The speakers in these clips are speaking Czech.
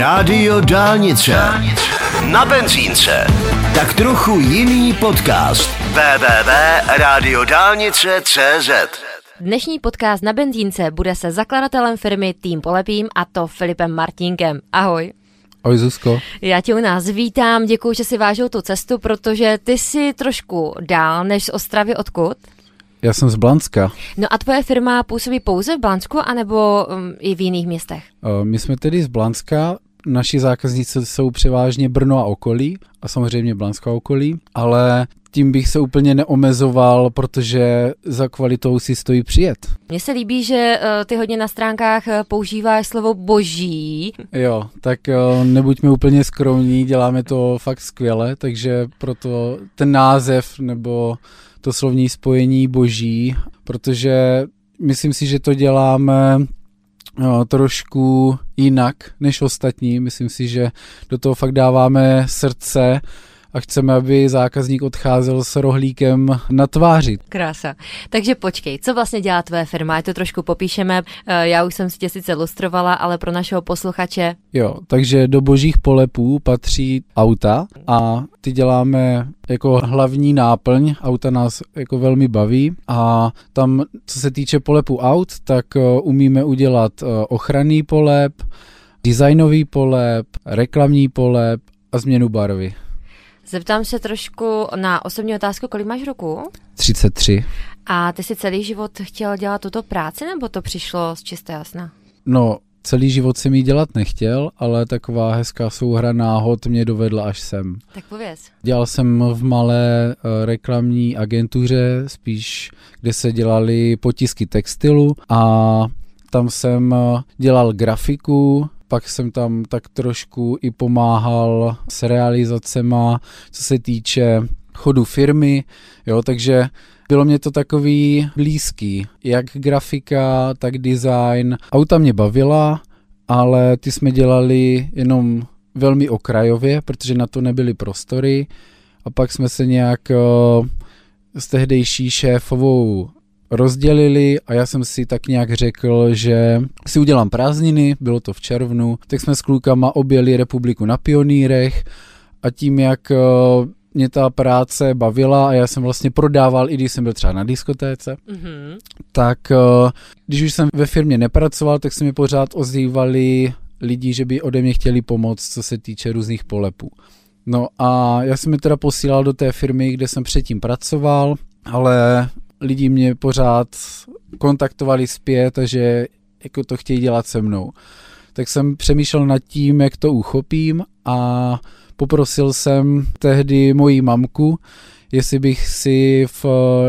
Rádio Dálnice. Na benzínce. Tak trochu jiný podcast. www.radiodálnice.cz Dnešní podcast na benzínce bude se zakladatelem firmy Tým Polepím a to Filipem Martínkem. Ahoj. Ahoj Zuzko. Já tě u nás vítám, děkuji, že si vážil tu cestu, protože ty jsi trošku dál než z Ostravy odkud? Já jsem z Blanska. No a tvoje firma působí pouze v Blansku, anebo um, i v jiných městech? Uh, my jsme tedy z Blanska, naši zákazníci jsou převážně Brno a okolí a samozřejmě Blansko a okolí, ale tím bych se úplně neomezoval, protože za kvalitou si stojí přijet. Mně se líbí, že uh, ty hodně na stránkách uh, používáš slovo boží. Jo, tak uh, nebuďme úplně skromní, děláme to fakt skvěle, takže proto ten název nebo to slovní spojení boží, protože myslím si, že to děláme trošku jinak než ostatní. Myslím si, že do toho fakt dáváme srdce a chceme, aby zákazník odcházel s rohlíkem na tváři. Krása. Takže počkej, co vlastně dělá tvoje firma? Je to trošku popíšeme. Eh, já už jsem si tě sice lustrovala, ale pro našeho posluchače. Jo, takže do božích polepů patří auta a ty děláme jako hlavní náplň. Auta nás jako velmi baví a tam, co se týče polepu aut, tak eh, umíme udělat eh, ochranný polep, designový polep, reklamní polep a změnu barvy. Zeptám se trošku na osobní otázku, kolik máš roku? 33. A ty si celý život chtěl dělat tuto práci, nebo to přišlo z čisté jasna? No, celý život jsem ji dělat nechtěl, ale taková hezká souhra náhod mě dovedla až sem. Tak pověz. Dělal jsem v malé uh, reklamní agentuře, spíš kde se dělaly potisky textilu a tam jsem uh, dělal grafiku, pak jsem tam tak trošku i pomáhal s realizacema, co se týče chodu firmy, jo, takže bylo mě to takový blízký, jak grafika, tak design. Auta mě bavila, ale ty jsme dělali jenom velmi okrajově, protože na to nebyly prostory a pak jsme se nějak uh, s tehdejší šéfovou rozdělili a já jsem si tak nějak řekl, že si udělám prázdniny, bylo to v červnu, tak jsme s klukama objeli republiku na pionýrech a tím, jak eh, mě ta práce bavila a já jsem vlastně prodával, i když jsem byl třeba na diskotéce, mm-hmm. tak eh, když už jsem ve firmě nepracoval, tak se mi pořád ozývali lidi, že by ode mě chtěli pomoct, co se týče různých polepů. No a já jsem mi teda posílal do té firmy, kde jsem předtím pracoval, ale lidi mě pořád kontaktovali zpět a že jako to chtějí dělat se mnou. Tak jsem přemýšlel nad tím, jak to uchopím a poprosil jsem tehdy moji mamku, jestli bych si v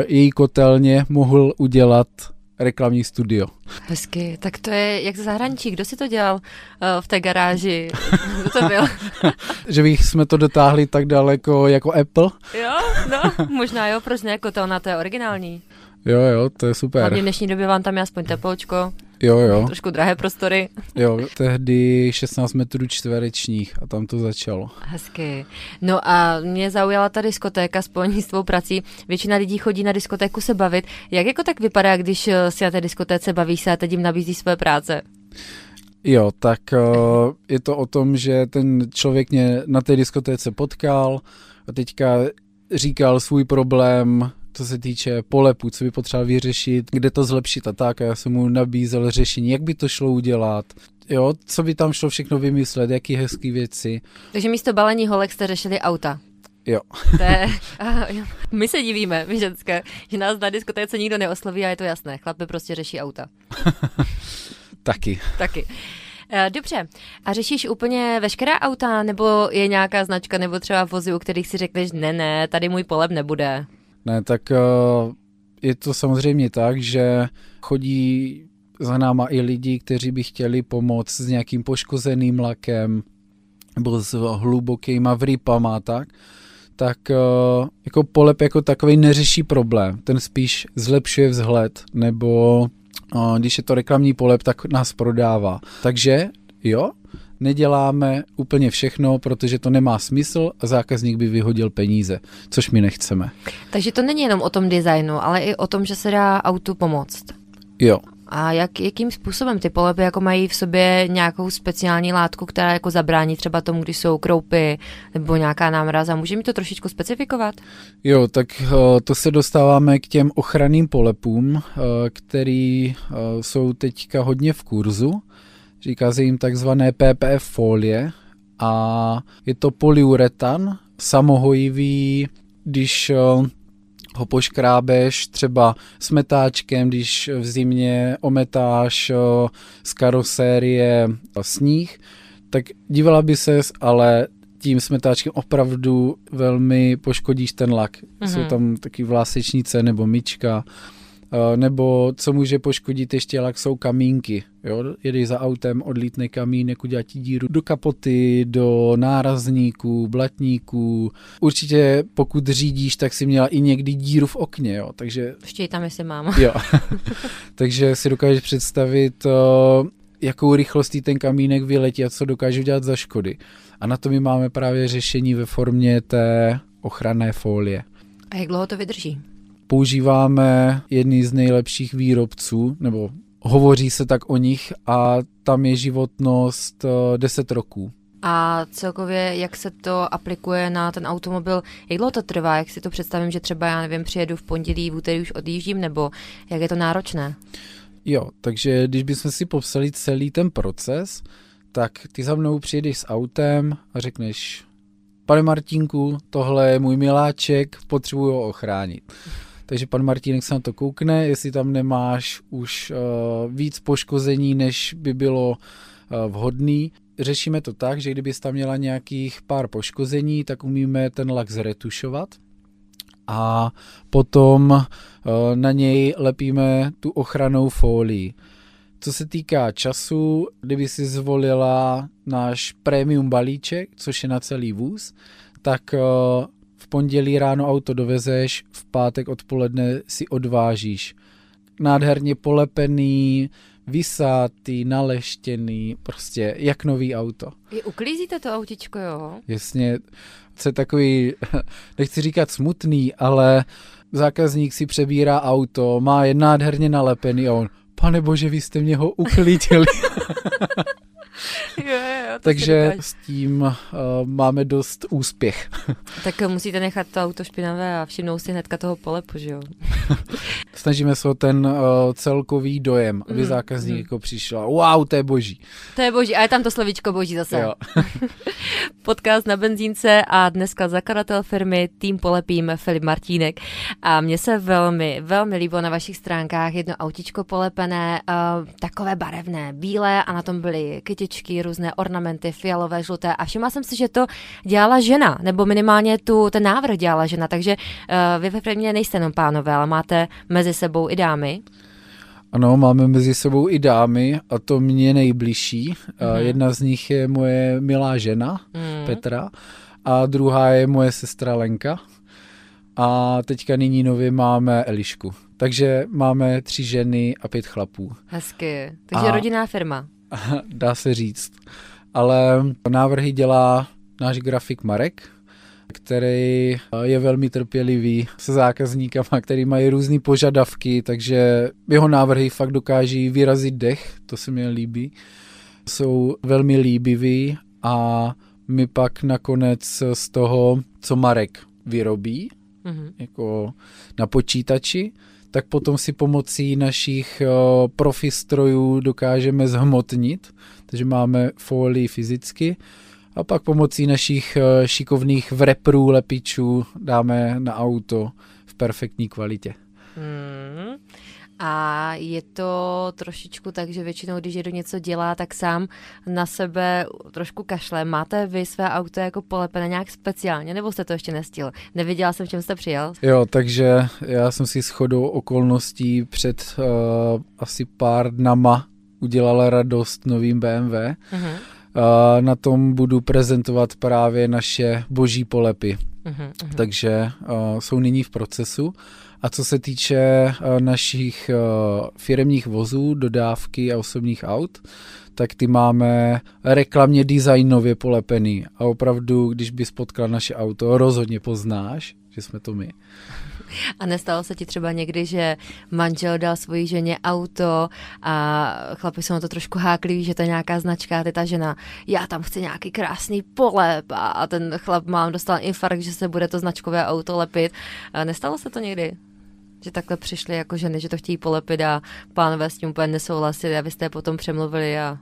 její kotelně mohl udělat reklamní studio. Hezky, tak to je jak z zahraničí. Kdo si to dělal uh, v té garáži? Kdo to byl? že bych jsme to dotáhli tak daleko jako Apple. Jo, no, možná jo, proč ne, kotel na to je originální. Jo, jo, to je super. Hlavně v dnešní době vám tam je aspoň tepločko. Jo, jo. Trošku drahé prostory. Jo, tehdy 16 metrů čtverečních a tam to začalo. Hezky. No a mě zaujala ta diskotéka spojení s tvou prací. Většina lidí chodí na diskotéku se bavit. Jak jako tak vypadá, když eh, si na té diskotéce bavíš se a teď jim nabízí své práce? Jo, tak uh, je to o tom, že ten člověk mě na té diskotéce potkal a teďka říkal svůj problém, co se týče polepu, co by potřeboval vyřešit, kde to zlepšit a tak. A já jsem mu nabízel řešení, jak by to šlo udělat, jo, co by tam šlo všechno vymyslet, jaký hezký věci. Takže místo balení holek jste řešili auta. Jo. To je, my se divíme, my ženské, že nás na diskotéce nikdo neosloví a je to jasné. Chlapy prostě řeší auta. Taky. Taky. Eh, dobře. A řešíš úplně veškerá auta, nebo je nějaká značka, nebo třeba vozy, u kterých si řekneš, ne, ne, tady můj polep nebude? Ne, tak uh, je to samozřejmě tak, že chodí za náma i lidi, kteří by chtěli pomoct s nějakým poškozeným lakem nebo s hlubokýma vrypama tak, tak uh, jako polep jako takový neřeší problém. Ten spíš zlepšuje vzhled, nebo uh, když je to reklamní polep, tak nás prodává. Takže jo, neděláme úplně všechno, protože to nemá smysl a zákazník by vyhodil peníze, což my nechceme. Takže to není jenom o tom designu, ale i o tom, že se dá autu pomoct. Jo. A jak, jakým způsobem ty polepy jako mají v sobě nějakou speciální látku, která jako zabrání třeba tomu, když jsou kroupy nebo nějaká námraza? Může mi to trošičku specifikovat? Jo, tak eh, to se dostáváme k těm ochranným polepům, eh, který eh, jsou teďka hodně v kurzu. Říká se jim takzvané PPF folie a je to polyuretan, samohojivý, když ho poškrábeš třeba s metáčkem, když v zimě ometáš z karosérie sníh, tak dívala by ses, ale tím smetáčkem opravdu velmi poškodíš ten lak. Mm-hmm. Jsou tam taky vlásečnice nebo myčka. Nebo co může poškodit ještě lak, jsou kamínky. Jo? Jedeš za autem, odlítne kamínek, udělá ti díru do kapoty, do nárazníků, blatníků. Určitě pokud řídíš, tak si měla i někdy díru v okně. Jo? Takže... Ještě tam, jestli mám. jo. Takže si dokážeš představit, jakou rychlostí ten kamínek vyletí a co dokáže udělat za škody. A na to my máme právě řešení ve formě té ochranné folie. A jak dlouho to vydrží? Používáme jedný z nejlepších výrobců, nebo hovoří se tak o nich a tam je životnost 10 eh, roků. A celkově, jak se to aplikuje na ten automobil, jak dlouho to trvá, jak si to představím, že třeba, já nevím, přijedu v pondělí, v úterý už odjíždím, nebo jak je to náročné? Jo, takže když bychom si popsali celý ten proces, tak ty za mnou přijedeš s autem a řekneš, pane Martínku, tohle je můj miláček, potřebuji ho ochránit. Takže pan Martínek se na to koukne, jestli tam nemáš už uh, víc poškození, než by bylo uh, vhodný. Řešíme to tak, že kdybys tam měla nějakých pár poškození, tak umíme ten lak zretušovat a potom uh, na něj lepíme tu ochranou folii. Co se týká času, kdyby si zvolila náš premium balíček, což je na celý vůz, tak eh, v pondělí ráno auto dovezeš, v pátek odpoledne si odvážíš. Nádherně polepený, vysátý, naleštěný, prostě jak nový auto. I uklízíte to autičko, jo? Jasně, co je takový, nechci říkat smutný, ale zákazník si přebírá auto, má je nádherně nalepený a on, pane bože, vy jste mě ho uklidili. jo, jo, Takže s tím uh, máme dost úspěch. tak musíte nechat to auto špinavé a všimnout si hnedka toho polepu, že jo? Snažíme se o ten uh, celkový dojem, aby mm, zákazník mm. jako přišel. Wow, to je boží. To je boží, a je tam to slovíčko boží zase. Jo. Podcast na benzínce a dneska zakladatel firmy Tým Polepím Filip Martínek. A mně se velmi, velmi líbilo na vašich stránkách jedno autičko polepené, uh, takové barevné, bílé a na tom byly kytičky, různé ornamenty, fialové, žluté a všimla jsem si, že to dělala žena, nebo minimálně tu, ten návrh dělala žena, takže uh, vy ve firmě nejste jenom pánové, ale máte mezi sebou i dámy. Ano, máme mezi sebou i dámy a to mě nejbližší. Mm-hmm. Jedna z nich je moje milá žena, mm. Petra, a druhá je moje sestra Lenka. A teďka nyní nově máme Elišku. Takže máme tři ženy a pět chlapů. Hezky. Takže a rodinná firma. Dá se říct. Ale návrhy dělá náš grafik Marek, který je velmi trpělivý se zákazníkama, který mají různé požadavky, takže jeho návrhy fakt dokáží vyrazit dech, to se mi líbí. Jsou velmi líbiví a my pak nakonec z toho, co Marek vyrobí, mm-hmm. jako na počítači, tak potom si pomocí našich profi strojů dokážeme zhmotnit, takže máme folii fyzicky a pak pomocí našich eh, šikovných vreprů, lepičů dáme na auto v perfektní kvalitě. Hmm. A je to trošičku tak, že většinou, když do něco dělá, tak sám na sebe trošku kašle. Máte vy své auto jako polepené nějak speciálně, nebo jste to ještě nestil? Neviděla jsem, čem jste přijel. Jo, takže já jsem si shodou okolností před uh, asi pár dnama udělala radost novým BMW. Uh-huh na tom budu prezentovat právě naše boží polepy. Uh-huh, uh-huh. Takže uh, jsou nyní v procesu. A co se týče uh, našich uh, firemních vozů, dodávky a osobních aut, tak ty máme reklamně designově polepený. A opravdu, když bys potkal naše auto, rozhodně poznáš, že jsme to my. A nestalo se ti třeba někdy, že manžel dal svoji ženě auto a chlapi jsou na to trošku hákliví, že to je nějaká značka, ty ta žena, já tam chci nějaký krásný polep a ten chlap mám dostal infarkt, že se bude to značkové auto lepit. A nestalo se to někdy? Že takhle přišli jako ženy, že to chtějí polepit a pánové s tím úplně nesouhlasili a vy jste potom přemluvili a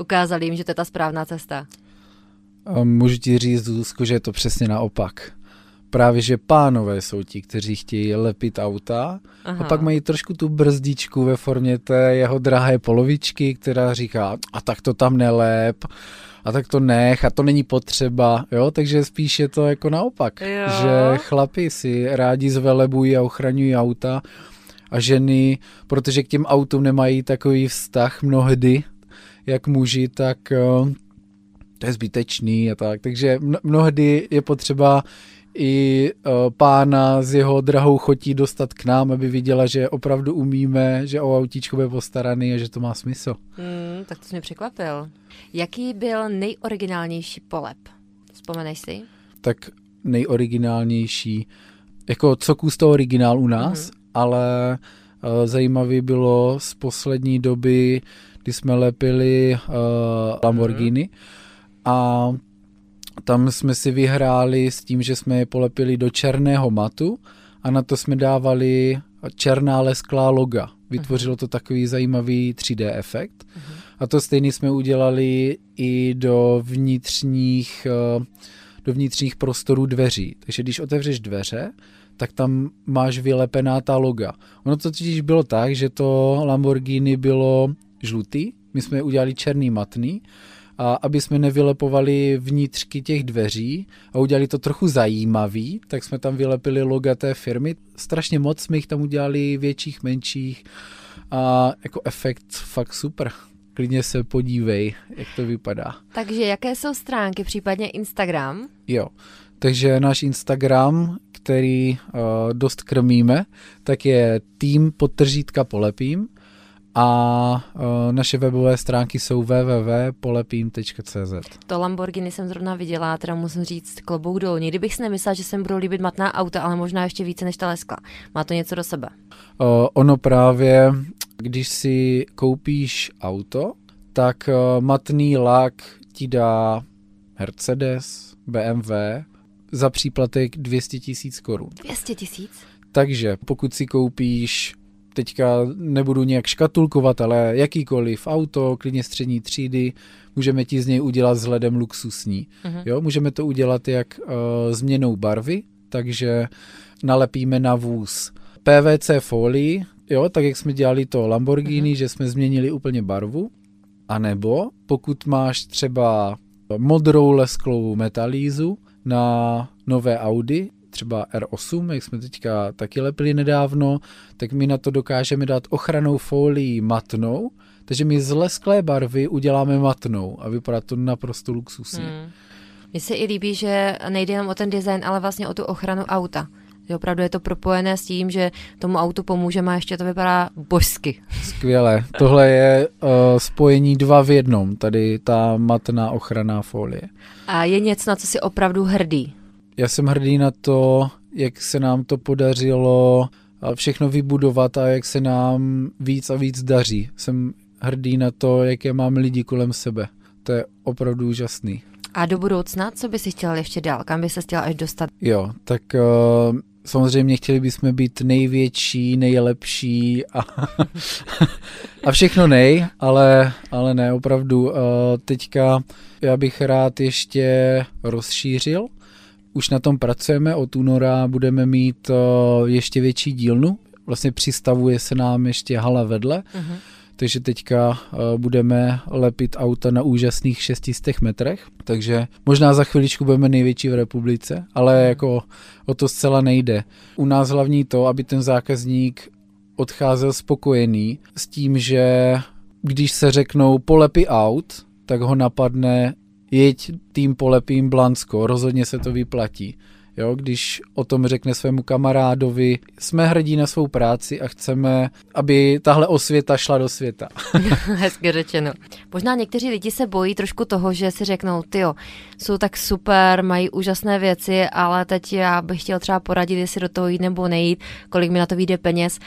ukázali jim, že to je ta správná cesta. Můžu ti říct, Zuzko, že je to přesně naopak. Právě, že pánové jsou ti, kteří chtějí lepit auta Aha. a pak mají trošku tu brzdičku ve formě té jeho drahé polovičky, která říká, a tak to tam nelep, a tak to nech a to není potřeba, jo, takže spíš je to jako naopak, jo. že chlapi si rádi zvelebují a ochraňují auta a ženy, protože k těm autům nemají takový vztah mnohdy, jak muži, tak eh, to je zbytečný a tak, takže mnohdy je potřeba i uh, pána s jeho drahou chotí dostat k nám, aby viděla, že opravdu umíme, že o autíčko bude postaraný a že to má smysl. Mm, tak to jsi mě překvapil. Jaký byl nejoriginálnější polep? Vzpomeneš si? Tak nejoriginálnější, jako co kus to originál u nás, mm-hmm. ale uh, zajímavý bylo z poslední doby, kdy jsme lepili uh, Lamborghini mm-hmm. a tam jsme si vyhráli s tím, že jsme je polepili do černého matu a na to jsme dávali černá lesklá loga. Vytvořilo to takový zajímavý 3D efekt. A to stejný jsme udělali i do vnitřních, eh, do vnitřních prostorů dveří. Takže když otevřeš dveře, tak tam máš vylepená ta loga. Ono to totiž bylo tak, že to Lamborghini bylo žlutý, my jsme je udělali černý matný a aby jsme nevylepovali vnitřky těch dveří a udělali to trochu zajímavý, tak jsme tam vylepili loga té firmy. Strašně moc jsme jich tam udělali větších, menších a jako efekt fakt super. Klidně se podívej, jak to vypadá. Takže jaké jsou stránky, případně Instagram? Jo, takže náš Instagram, který uh, dost krmíme, tak je tým podtržítka polepím a uh, naše webové stránky jsou www.polepím.cz. To Lamborghini jsem zrovna viděla, teda musím říct klobouk dolů. Nikdy bych si nemyslela, že sem budou líbit matná auta, ale možná ještě více než ta leskla. Má to něco do sebe? Uh, ono právě, když si koupíš auto, tak uh, matný lak ti dá Mercedes, BMW za příplatek 200 tisíc korun. 200 tisíc? Takže pokud si koupíš teďka nebudu nějak škatulkovat, ale jakýkoliv auto, klidně střední třídy, můžeme ti z něj udělat vzhledem luxusní. Uh-huh. Jo, můžeme to udělat jak uh, změnou barvy, takže nalepíme na vůz PVC folii, jo, tak jak jsme dělali to Lamborghini, uh-huh. že jsme změnili úplně barvu, a nebo pokud máš třeba modrou lesklou metalízu na nové Audi, třeba R8, jak jsme teďka taky lepili nedávno, tak my na to dokážeme dát ochranou folii matnou, takže my z lesklé barvy uděláme matnou a vypadá to naprosto luxusně. Hmm. Mně se i líbí, že nejde jenom o ten design, ale vlastně o tu ochranu auta. Že opravdu je to propojené s tím, že tomu autu pomůžeme a ještě to vypadá božsky. Skvěle. Tohle je uh, spojení dva v jednom, tady ta matná ochranná folie. A je něco, na co si opravdu hrdý? Já jsem hrdý na to, jak se nám to podařilo všechno vybudovat a jak se nám víc a víc daří. Jsem hrdý na to, jaké mám lidi kolem sebe. To je opravdu úžasný. A do budoucna, co by si chtěl ještě dál? Kam by se chtěl až dostat? Jo, tak uh, samozřejmě chtěli bychom být největší, nejlepší a, a všechno nej, ale, ale ne, opravdu. Uh, teďka já bych rád ještě rozšířil už na tom pracujeme, od února budeme mít uh, ještě větší dílnu, vlastně přistavuje se nám ještě hala vedle, uh-huh. takže teďka uh, budeme lepit auta na úžasných 600 metrech, takže možná za chviličku budeme největší v republice, ale uh-huh. jako o to zcela nejde. U nás hlavní to, aby ten zákazník odcházel spokojený s tím, že když se řeknou polepy aut, tak ho napadne jeď tým polepím Blansko, rozhodně se to vyplatí. Jo, když o tom řekne svému kamarádovi, jsme hrdí na svou práci a chceme, aby tahle osvěta šla do světa. Hezky řečeno. Možná někteří lidi se bojí trošku toho, že si řeknou, ty jsou tak super, mají úžasné věci, ale teď já bych chtěl třeba poradit, jestli do toho jít nebo nejít, kolik mi na to vyjde peněz.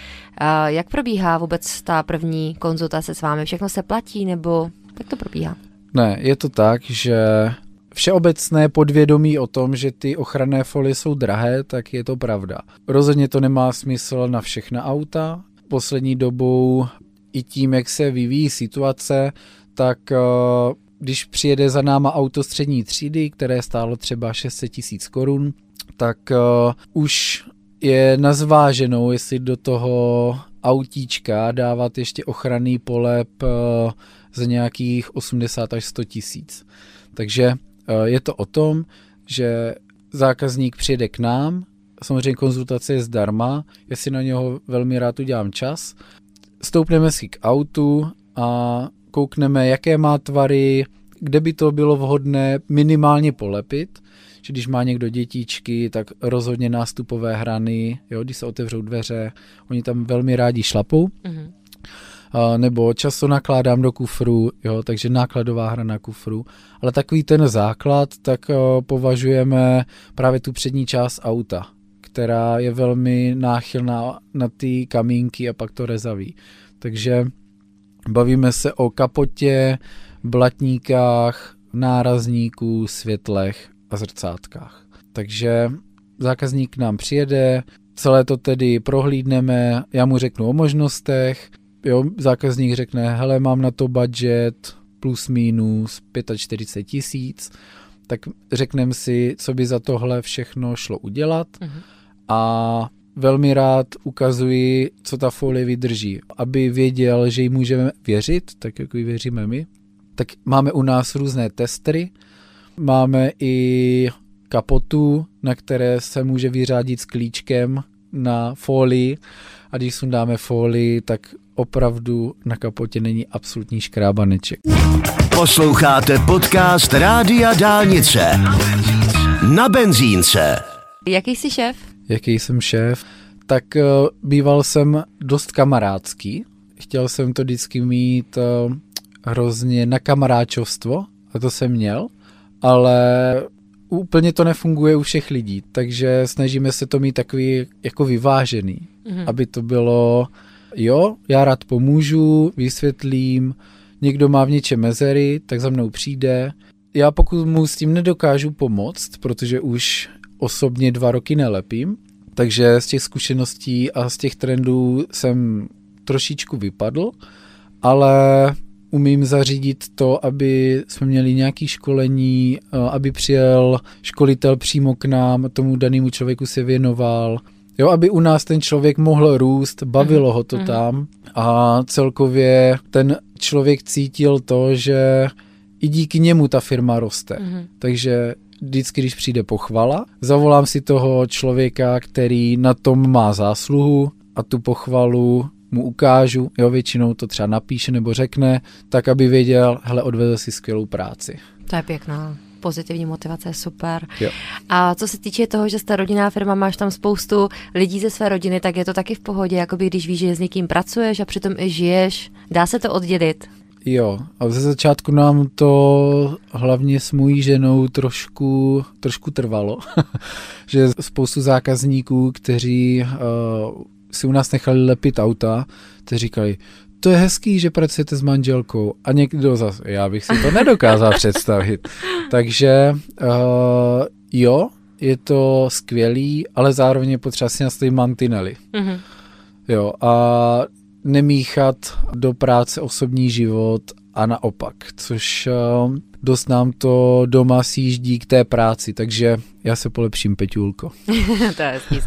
Jak probíhá vůbec ta první konzultace s vámi? Všechno se platí nebo jak to probíhá? Ne, je to tak, že všeobecné podvědomí o tom, že ty ochranné folie jsou drahé, tak je to pravda. Rozhodně to nemá smysl na všechna auta. Poslední dobou i tím, jak se vyvíjí situace, tak eh, když přijede za náma auto střední třídy, které stálo třeba 600 tisíc korun, tak uh, už je na zváženou, jestli do toho autíčka dávat ještě ochranný polep uh, za nějakých 80 až 100 tisíc. Takže Eh, je to o tom, že zákazník přijede k nám, samozřejmě konzultace je zdarma, já si na něho velmi rád udělám čas, stoupneme si k autu a koukneme, jaké má tvary, kde by to bylo vhodné minimálně polepit, že když má někdo dětičky, tak rozhodně nástupové hrany, jo, když se otevřou dveře, oni tam velmi rádi šlapou. Mm-hmm nebo často nakládám do kufru, jo, takže nákladová hra na kufru. Ale takový ten základ, tak považujeme právě tu přední část auta, která je velmi náchylná na ty kamínky a pak to rezaví. Takže bavíme se o kapotě, blatníkách, nárazníků, světlech a zrcátkách. Takže zákazník nám přijede, celé to tedy prohlídneme, já mu řeknu o možnostech, jo, zákazník řekne, hele, mám na to budget plus minus 45 tisíc, tak řekneme si, co by za tohle všechno šlo udělat uh-huh. a velmi rád ukazuji, co ta folie vydrží, aby věděl, že jí můžeme věřit, tak jako ji věříme my. Tak máme u nás různé testry, máme i kapotu, na které se může vyřádit s klíčkem na folii a když sundáme folii, tak opravdu na kapotě není absolutní škrábaneček. Posloucháte podcast Rádia Dálnice na benzínce. Jaký jsi šéf? Jaký jsem šéf? Tak uh, býval jsem dost kamarádský. Chtěl jsem to vždycky mít uh, hrozně na kamaráčovstvo a to jsem měl, ale úplně to nefunguje u všech lidí, takže snažíme se to mít takový jako vyvážený, mm-hmm. aby to bylo jo, já rád pomůžu, vysvětlím, někdo má v něčem mezery, tak za mnou přijde. Já pokud mu s tím nedokážu pomoct, protože už osobně dva roky nelepím, takže z těch zkušeností a z těch trendů jsem trošičku vypadl, ale umím zařídit to, aby jsme měli nějaké školení, eh, aby přijel školitel přímo k nám, tomu danému člověku se věnoval, Jo, aby u nás ten člověk mohl růst, bavilo ho to mm. tam a celkově ten člověk cítil to, že i díky němu ta firma roste. Mm. Takže vždycky, když přijde pochvala, zavolám si toho člověka, který na tom má zásluhu a tu pochvalu mu ukážu, jo, většinou to třeba napíše nebo řekne, tak aby věděl, hele, odvedl si skvělou práci. To je pěkná pozitivní motivace je super. Jo. A co se týče toho, že jste rodinná firma, máš tam spoustu lidí ze své rodiny, tak je to taky v pohodě, jako by když víš, že s někým pracuješ a přitom i žiješ. Dá se to oddělit? Jo, a ze začátku nám to hlavně s mojí ženou trošku, trošku trvalo, že spoustu zákazníků, kteří uh, si u nás nechali lepit auta, kteří říkali, to je hezký, že pracujete s manželkou. A někdo zase, já bych si to nedokázal představit. Takže uh, jo, je to skvělý, ale zároveň je potřeba si nastavit mantinely. Mm-hmm. Jo, a nemíchat do práce osobní život a naopak, což uh, dost nám to doma sjíždí k té práci, takže já se polepším, Peťulko. to je hezký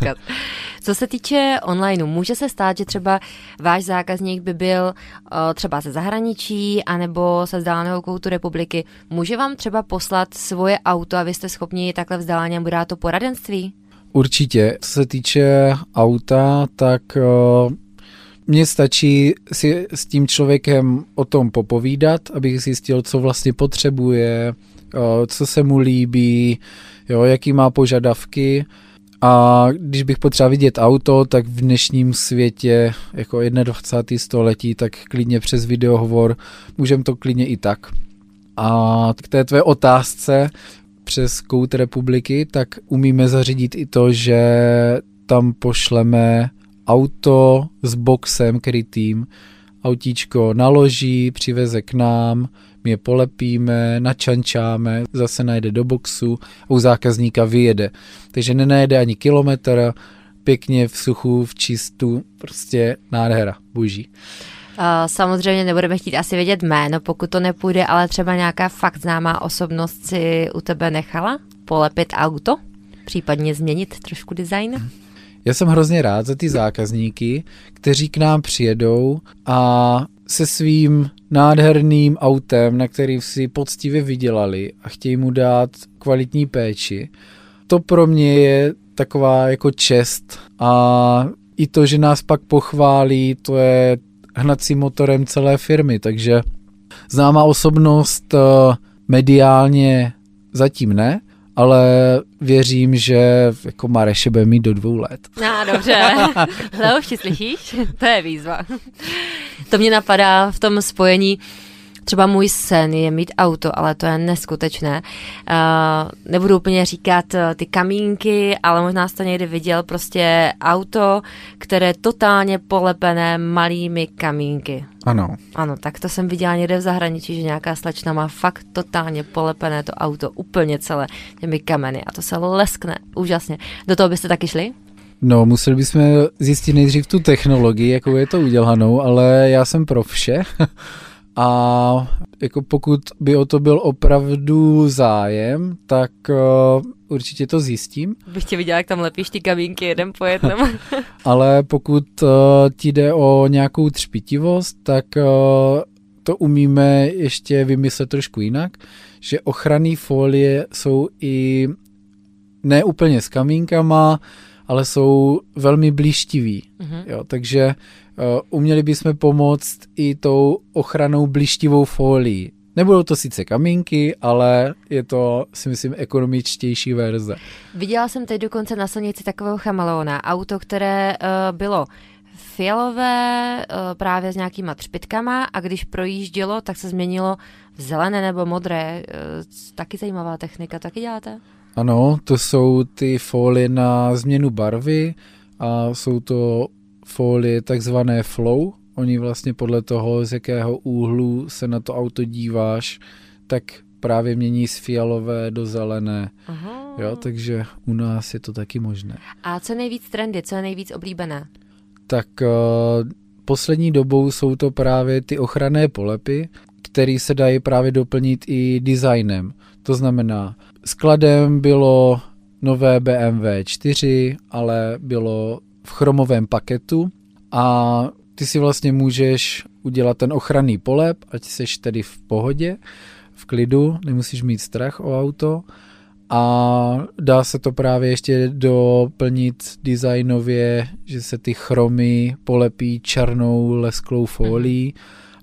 Co se týče online, může se stát, že třeba váš zákazník by byl uh, třeba ze zahraničí anebo se vzdáleného koutu republiky. Může vám třeba poslat svoje auto a vy jste schopni takhle vzdáleně bude to poradenství? Určitě. Co se týče auta, tak uh, mně stačí si s tím člověkem o tom popovídat, abych zjistil, co vlastně potřebuje, co se mu líbí, jo, jaký má požadavky a když bych potřeboval vidět auto, tak v dnešním světě, jako 21. století, tak klidně přes videohovor, můžeme to klidně i tak. A k té tvé otázce přes Kout republiky, tak umíme zařídit i to, že tam pošleme auto s boxem krytým, autíčko naloží, přiveze k nám, my je polepíme, načančáme, zase najde do boxu a u zákazníka vyjede. Takže nenajde ani kilometr, pěkně v suchu, v čistu, prostě nádhera, boží. Samozřejmě nebudeme chtít asi vědět jméno, pokud to nepůjde, ale třeba nějaká fakt známá osobnost si u tebe nechala polepit auto, případně změnit trošku design? Já jsem hrozně rád za ty zákazníky, kteří k nám přijedou a se svým nádherným autem, na který si poctivě vydělali a chtějí mu dát kvalitní péči. To pro mě je taková jako čest a i to, že nás pak pochválí, to je hnacím motorem celé firmy, takže známá osobnost eh, mediálně zatím ne, ale věřím, že jako Mareše bude mít do dvou let. No, dobře. Leoši, slyšíš? To je výzva. To mě napadá v tom spojení, Třeba můj sen je mít auto, ale to je neskutečné. Uh, nebudu úplně říkat uh, ty kamínky, ale možná jste někdy viděl prostě auto, které je totálně polepené malými kamínky. Ano. Ano, tak to jsem viděla někde v zahraničí, že nějaká slečna má fakt totálně polepené to auto úplně celé těmi kameny a to se leskne úžasně. Do toho byste taky šli? No, museli bychom zjistit nejdřív tu technologii, jakou je to udělanou, ale já jsem pro vše. A jako pokud by o to byl opravdu zájem, tak uh, určitě to zjistím. Bych tě viděla, jak tam lepíš ty kabínky jeden po jednom. Ale pokud uh, ti jde o nějakou třpitivost, tak uh, to umíme ještě vymyslet trošku jinak, že ochranné folie jsou i ne úplně s kamínkama, ale jsou velmi blíštivý. Mm-hmm. Jo, takže uměli bychom pomoct i tou ochranou blíštivou folií. Nebudou to sice kamínky, ale je to, si myslím, ekonomičtější verze. Viděla jsem teď dokonce na silnici takového chameleona. Auto, které uh, bylo fialové uh, právě s nějakýma třpitkama a když projíždělo, tak se změnilo v zelené nebo modré. Uh, taky zajímavá technika, taky děláte? Ano, to jsou ty folie na změnu barvy a jsou to folie takzvané flow. Oni vlastně podle toho, z jakého úhlu se na to auto díváš, tak právě mění z fialové do zelené. Aha. Jo, takže u nás je to taky možné. A co nejvíc trendy, co je nejvíc oblíbené? Tak uh, poslední dobou jsou to právě ty ochranné polepy, které se dají právě doplnit i designem. To znamená, skladem bylo nové BMW 4, ale bylo v chromovém paketu a ty si vlastně můžeš udělat ten ochranný polep, ať seš tedy v pohodě, v klidu, nemusíš mít strach o auto. A dá se to právě ještě doplnit designově, že se ty chromy polepí černou lesklou folií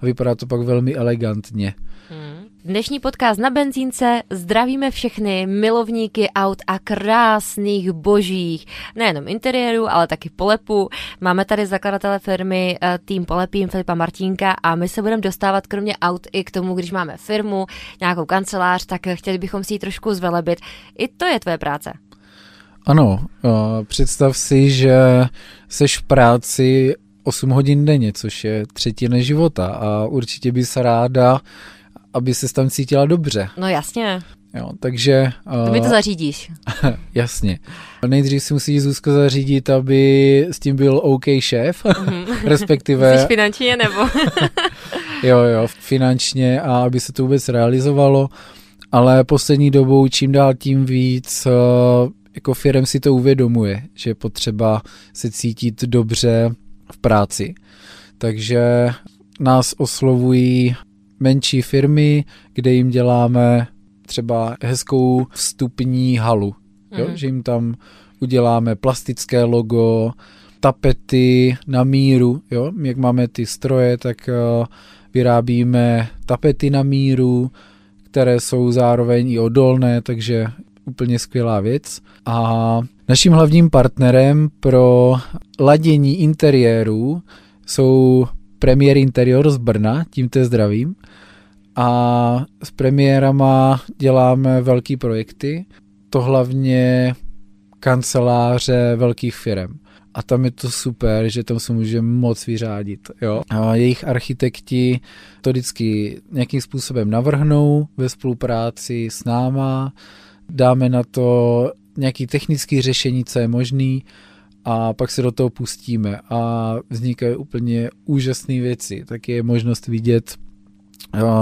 a vypadá to pak velmi elegantně. Dnešní podcast na benzínce zdravíme všechny milovníky aut a krásných božích, nejenom interiéru, ale taky polepu. Máme tady zakladatele firmy eh, tým Polepím Filipa Martínka a my se budeme dostávat kromě aut i k tomu, když máme firmu, nějakou kancelář, tak chtěli bychom si ji trošku zvelebit. I to je tvoje práce. Ano, eh, představ si, že seš v práci 8 hodin denně, což je třetina života a určitě by se ráda aby se tam cítila dobře. No jasně. Jo, takže... To mi to zařídíš. jasně. Nejdřív si musíš Zuzko zařídit, aby s tím byl OK šéf, mm-hmm. respektive... Jsi finančně nebo? jo, jo, finančně a aby se to vůbec realizovalo, ale poslední dobou čím dál tím víc jako firm si to uvědomuje, že je potřeba se cítit dobře v práci. Takže nás oslovují menší firmy, kde jim děláme třeba hezkou vstupní halu, mm. jo? Mhm. že jim tam uděláme plastické logo, tapety na míru, jo? jak máme ty stroje, tak uh, vyrábíme tapety na míru, které jsou zároveň i odolné, takže úplně skvělá věc. A naším hlavním partnerem pro ladění interiérů jsou Premier Interior z Brna, tímto zdravím. A s premiérama děláme velký projekty, to hlavně kanceláře velkých firm. A tam je to super, že tam se může moc vyřádit. Jo? A jejich architekti to vždycky nějakým způsobem navrhnou ve spolupráci s náma, dáme na to nějaký technický řešení, co je možný a pak se do toho pustíme a vznikají úplně úžasné věci. Tak je možnost vidět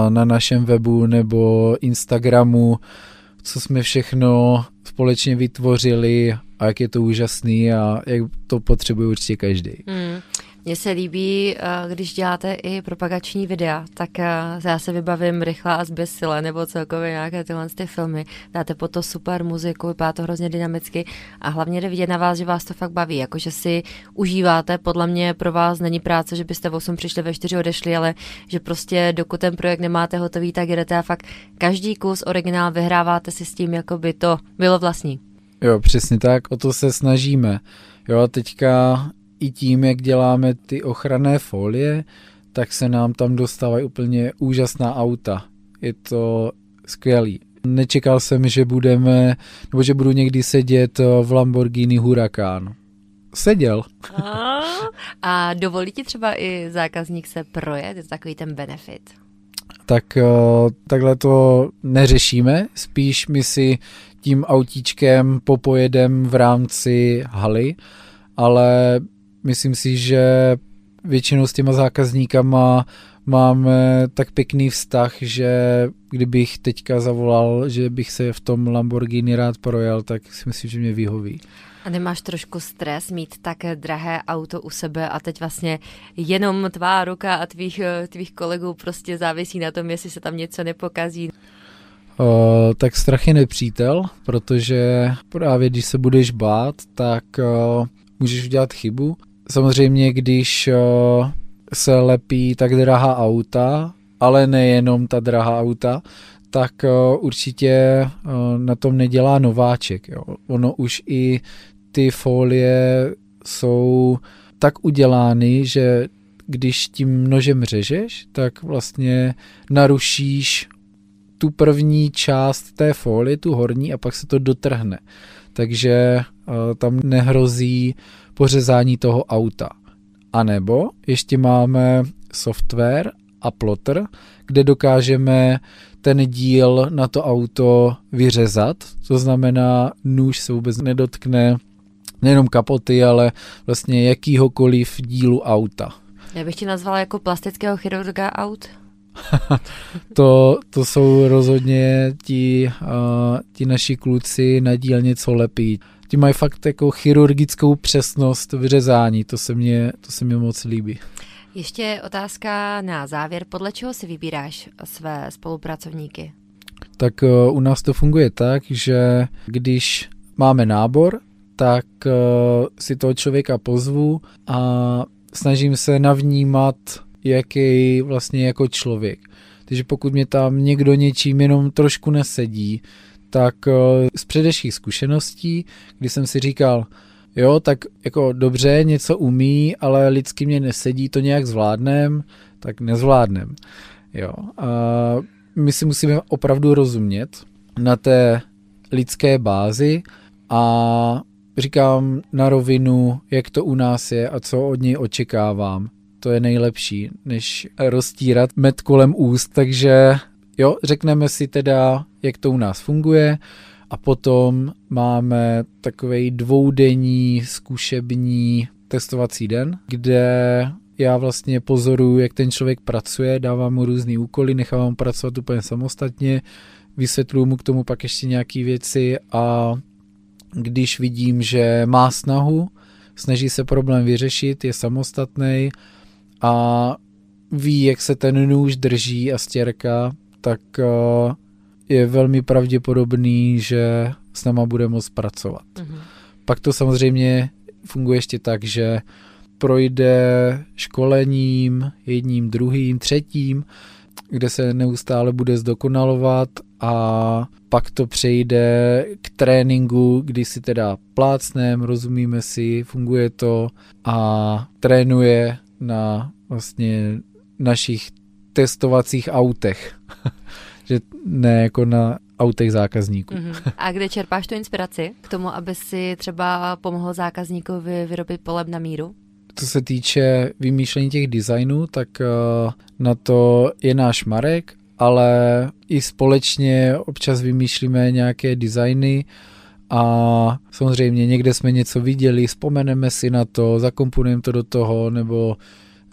na našem webu nebo Instagramu, co jsme všechno společně vytvořili a jak je to úžasný a jak to potřebuje určitě každý. Hmm. Mně se líbí, eh, když děláte i propagační videa, tak eh, já se vybavím Rychlá a zběsile nebo celkově nějaké tyhle ty filmy. Dáte po to super muziku, vypadá to hrozně dynamicky a hlavně jde vidět na vás, že vás to fakt baví, jakože si užíváte. Podle mě pro vás není práce, že byste v 8 přišli, ve 4 odešli, ale že prostě dokud ten projekt nemáte hotový, tak jdete a fakt každý kus originál vyhráváte si s tím, jako by to bylo vlastní. Jo, přesně tak, o to se snažíme. Jo, teďka i tím, jak děláme ty ochranné folie, tak se nám tam dostávají úplně úžasná auta. Je to skvělý. Nečekal jsem, že budeme, nebo že budu někdy sedět v Lamborghini Huracán. Seděl. A, a dovolí ti třeba i zákazník se projet? Je to takový ten benefit? Tak takhle to neřešíme, spíš my si tím autíčkem popojedem v rámci haly, ale myslím si, že většinou s těma zákazníkama máme tak pěkný vztah, že kdybych teďka zavolal, že bych se v tom Lamborghini rád projel, tak si myslím, že mě vyhoví. A nemáš trošku stres mít tak drahé auto u sebe a teď vlastně jenom tvá ruka a tvých, tvých kolegů prostě závisí na tom, jestli se tam něco nepokazí? Uh, tak strach je nepřítel, protože právě když se budeš bát, tak uh, můžeš udělat chybu samozřejmě, když uh, se lepí tak drahá auta, ale nejenom ta drahá auta, tak uh, určitě uh, na tom nedělá nováček. Jo. Ono už i ty folie jsou tak udělány, že když tím nožem řežeš, tak vlastně narušíš tu první část té folie, tu horní, a pak se to dotrhne. Takže uh, tam nehrozí pořezání toho auta. A nebo ještě máme software a plotter, kde dokážeme ten díl na to auto vyřezat. To znamená, nůž se vůbec nedotkne nejenom kapoty, ale vlastně jakýhokoliv dílu auta. Já bych ti nazvala jako plastického chirurga aut. To, to jsou rozhodně ti, uh, ti naši kluci na dílně, co lepí ti mají fakt jako chirurgickou přesnost vyřezání, to se mě, to se mě moc líbí. Ještě otázka na závěr, podle čeho si vybíráš své spolupracovníky? Tak uh, u nás to funguje tak, že když máme nábor, tak uh, si toho člověka pozvu a snažím se navnímat, jaký vlastně jako člověk. Takže pokud mě tam někdo něčím jenom trošku nesedí, tak eh, z předešlých zkušeností, kdy jsem si říkal, jo, tak jako dobře, něco umí, ale lidsky mě nesedí, to nějak zvládnem, tak nezvládnem. Jo. A my si musíme opravdu rozumět na té lidské bázi a říkám na rovinu, jak to u nás je a co od něj očekávám. To je nejlepší, než roztírat med kolem úst, takže Jo, řekneme si teda, jak to u nás funguje. A potom máme takový dvoudenní zkušební testovací den, kde já vlastně pozoruju, jak ten člověk pracuje, dávám mu různý úkoly, nechávám pracovat úplně samostatně, vysvětluju mu k tomu pak ještě nějaké věci a když vidím, že má snahu, snaží se problém vyřešit, je samostatný a ví, jak se ten nůž drží a stěrka, tak eh, je velmi pravděpodobný, že s náma bude moct pracovat. Mm-hmm. Pak to samozřejmě funguje ještě tak, že projde školením, jedním, druhým, třetím, kde se neustále bude zdokonalovat a pak to přejde k tréninku, kdy si teda plácnem, rozumíme si, funguje to a trénuje na vlastně našich testovacích autech. že ne jako na autech zákazníků. Mm-hmm. A kde čerpáš tu inspiraci k tomu, aby si třeba pomohl zákazníkovi vyrobit poleb na míru? Co se týče vymýšlení těch designů, tak uh, na to je náš Marek, ale i společně občas vymýšlíme nějaké designy a samozřejmě někde jsme něco viděli, vzpomeneme si na to, zakomponujeme to do toho, nebo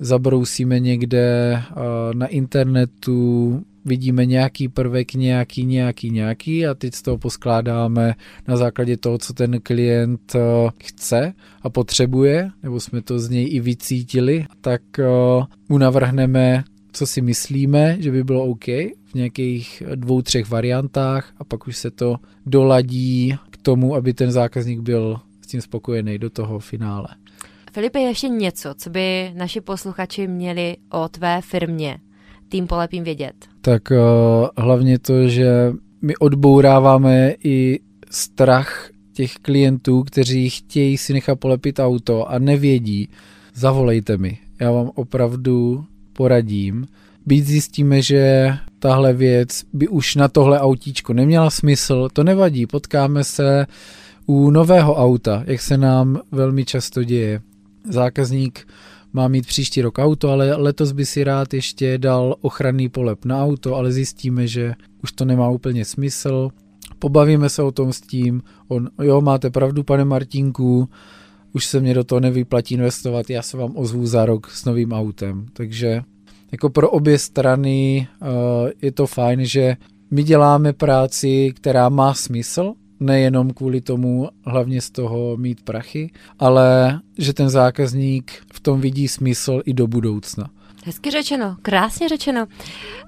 zabrousíme někde na internetu vidíme nějaký prvek, nějaký, nějaký, nějaký a teď z toho poskládáme na základě toho, co ten klient chce a potřebuje, nebo jsme to z něj i vycítili, tak mu navrhneme, co si myslíme, že by bylo OK v nějakých dvou, třech variantách a pak už se to doladí tomu, aby ten zákazník byl s tím spokojený do toho finále. Filipe, ještě něco, co by naši posluchači měli o tvé firmě tým polepím vědět? Tak uh, hlavně to, že my odbouráváme i strach těch klientů, kteří chtějí si nechat polepit auto a nevědí, zavolejte mi. Já vám opravdu poradím. Být zjistíme, že tahle věc by už na tohle autíčko neměla smysl, to nevadí, potkáme se u nového auta, jak se nám velmi často děje. Zákazník má mít příští rok auto, ale letos by si rád ještě dal ochranný polep na auto, ale zjistíme, že už to nemá úplně smysl. Pobavíme se o tom s tím, on, jo, máte pravdu, pane Martinku, už se mě do toho nevyplatí investovat, já se vám ozvu za rok s novým autem. Takže jako pro obě strany uh, je to fajn, že my děláme práci, která má smysl, nejenom kvůli tomu hlavně z toho mít prachy, ale že ten zákazník v tom vidí smysl i do budoucna. Hezky řečeno, krásně řečeno.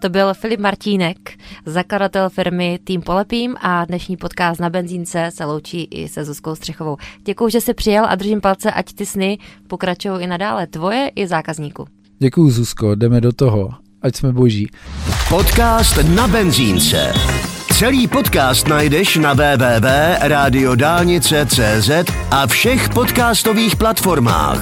To byl Filip Martínek, zakladatel firmy Tým Polepím a dnešní podcast na benzínce se loučí i se Zuzkou Střechovou. Děkuji, že jsi přijel a držím palce, ať ty sny pokračují i nadále tvoje i zákazníku. Děkuji, Zuzko, jdeme do toho. Ať jsme boží. Podcast na benzínce. Celý podcast najdeš na www.radiodálnice.cz a všech podcastových platformách.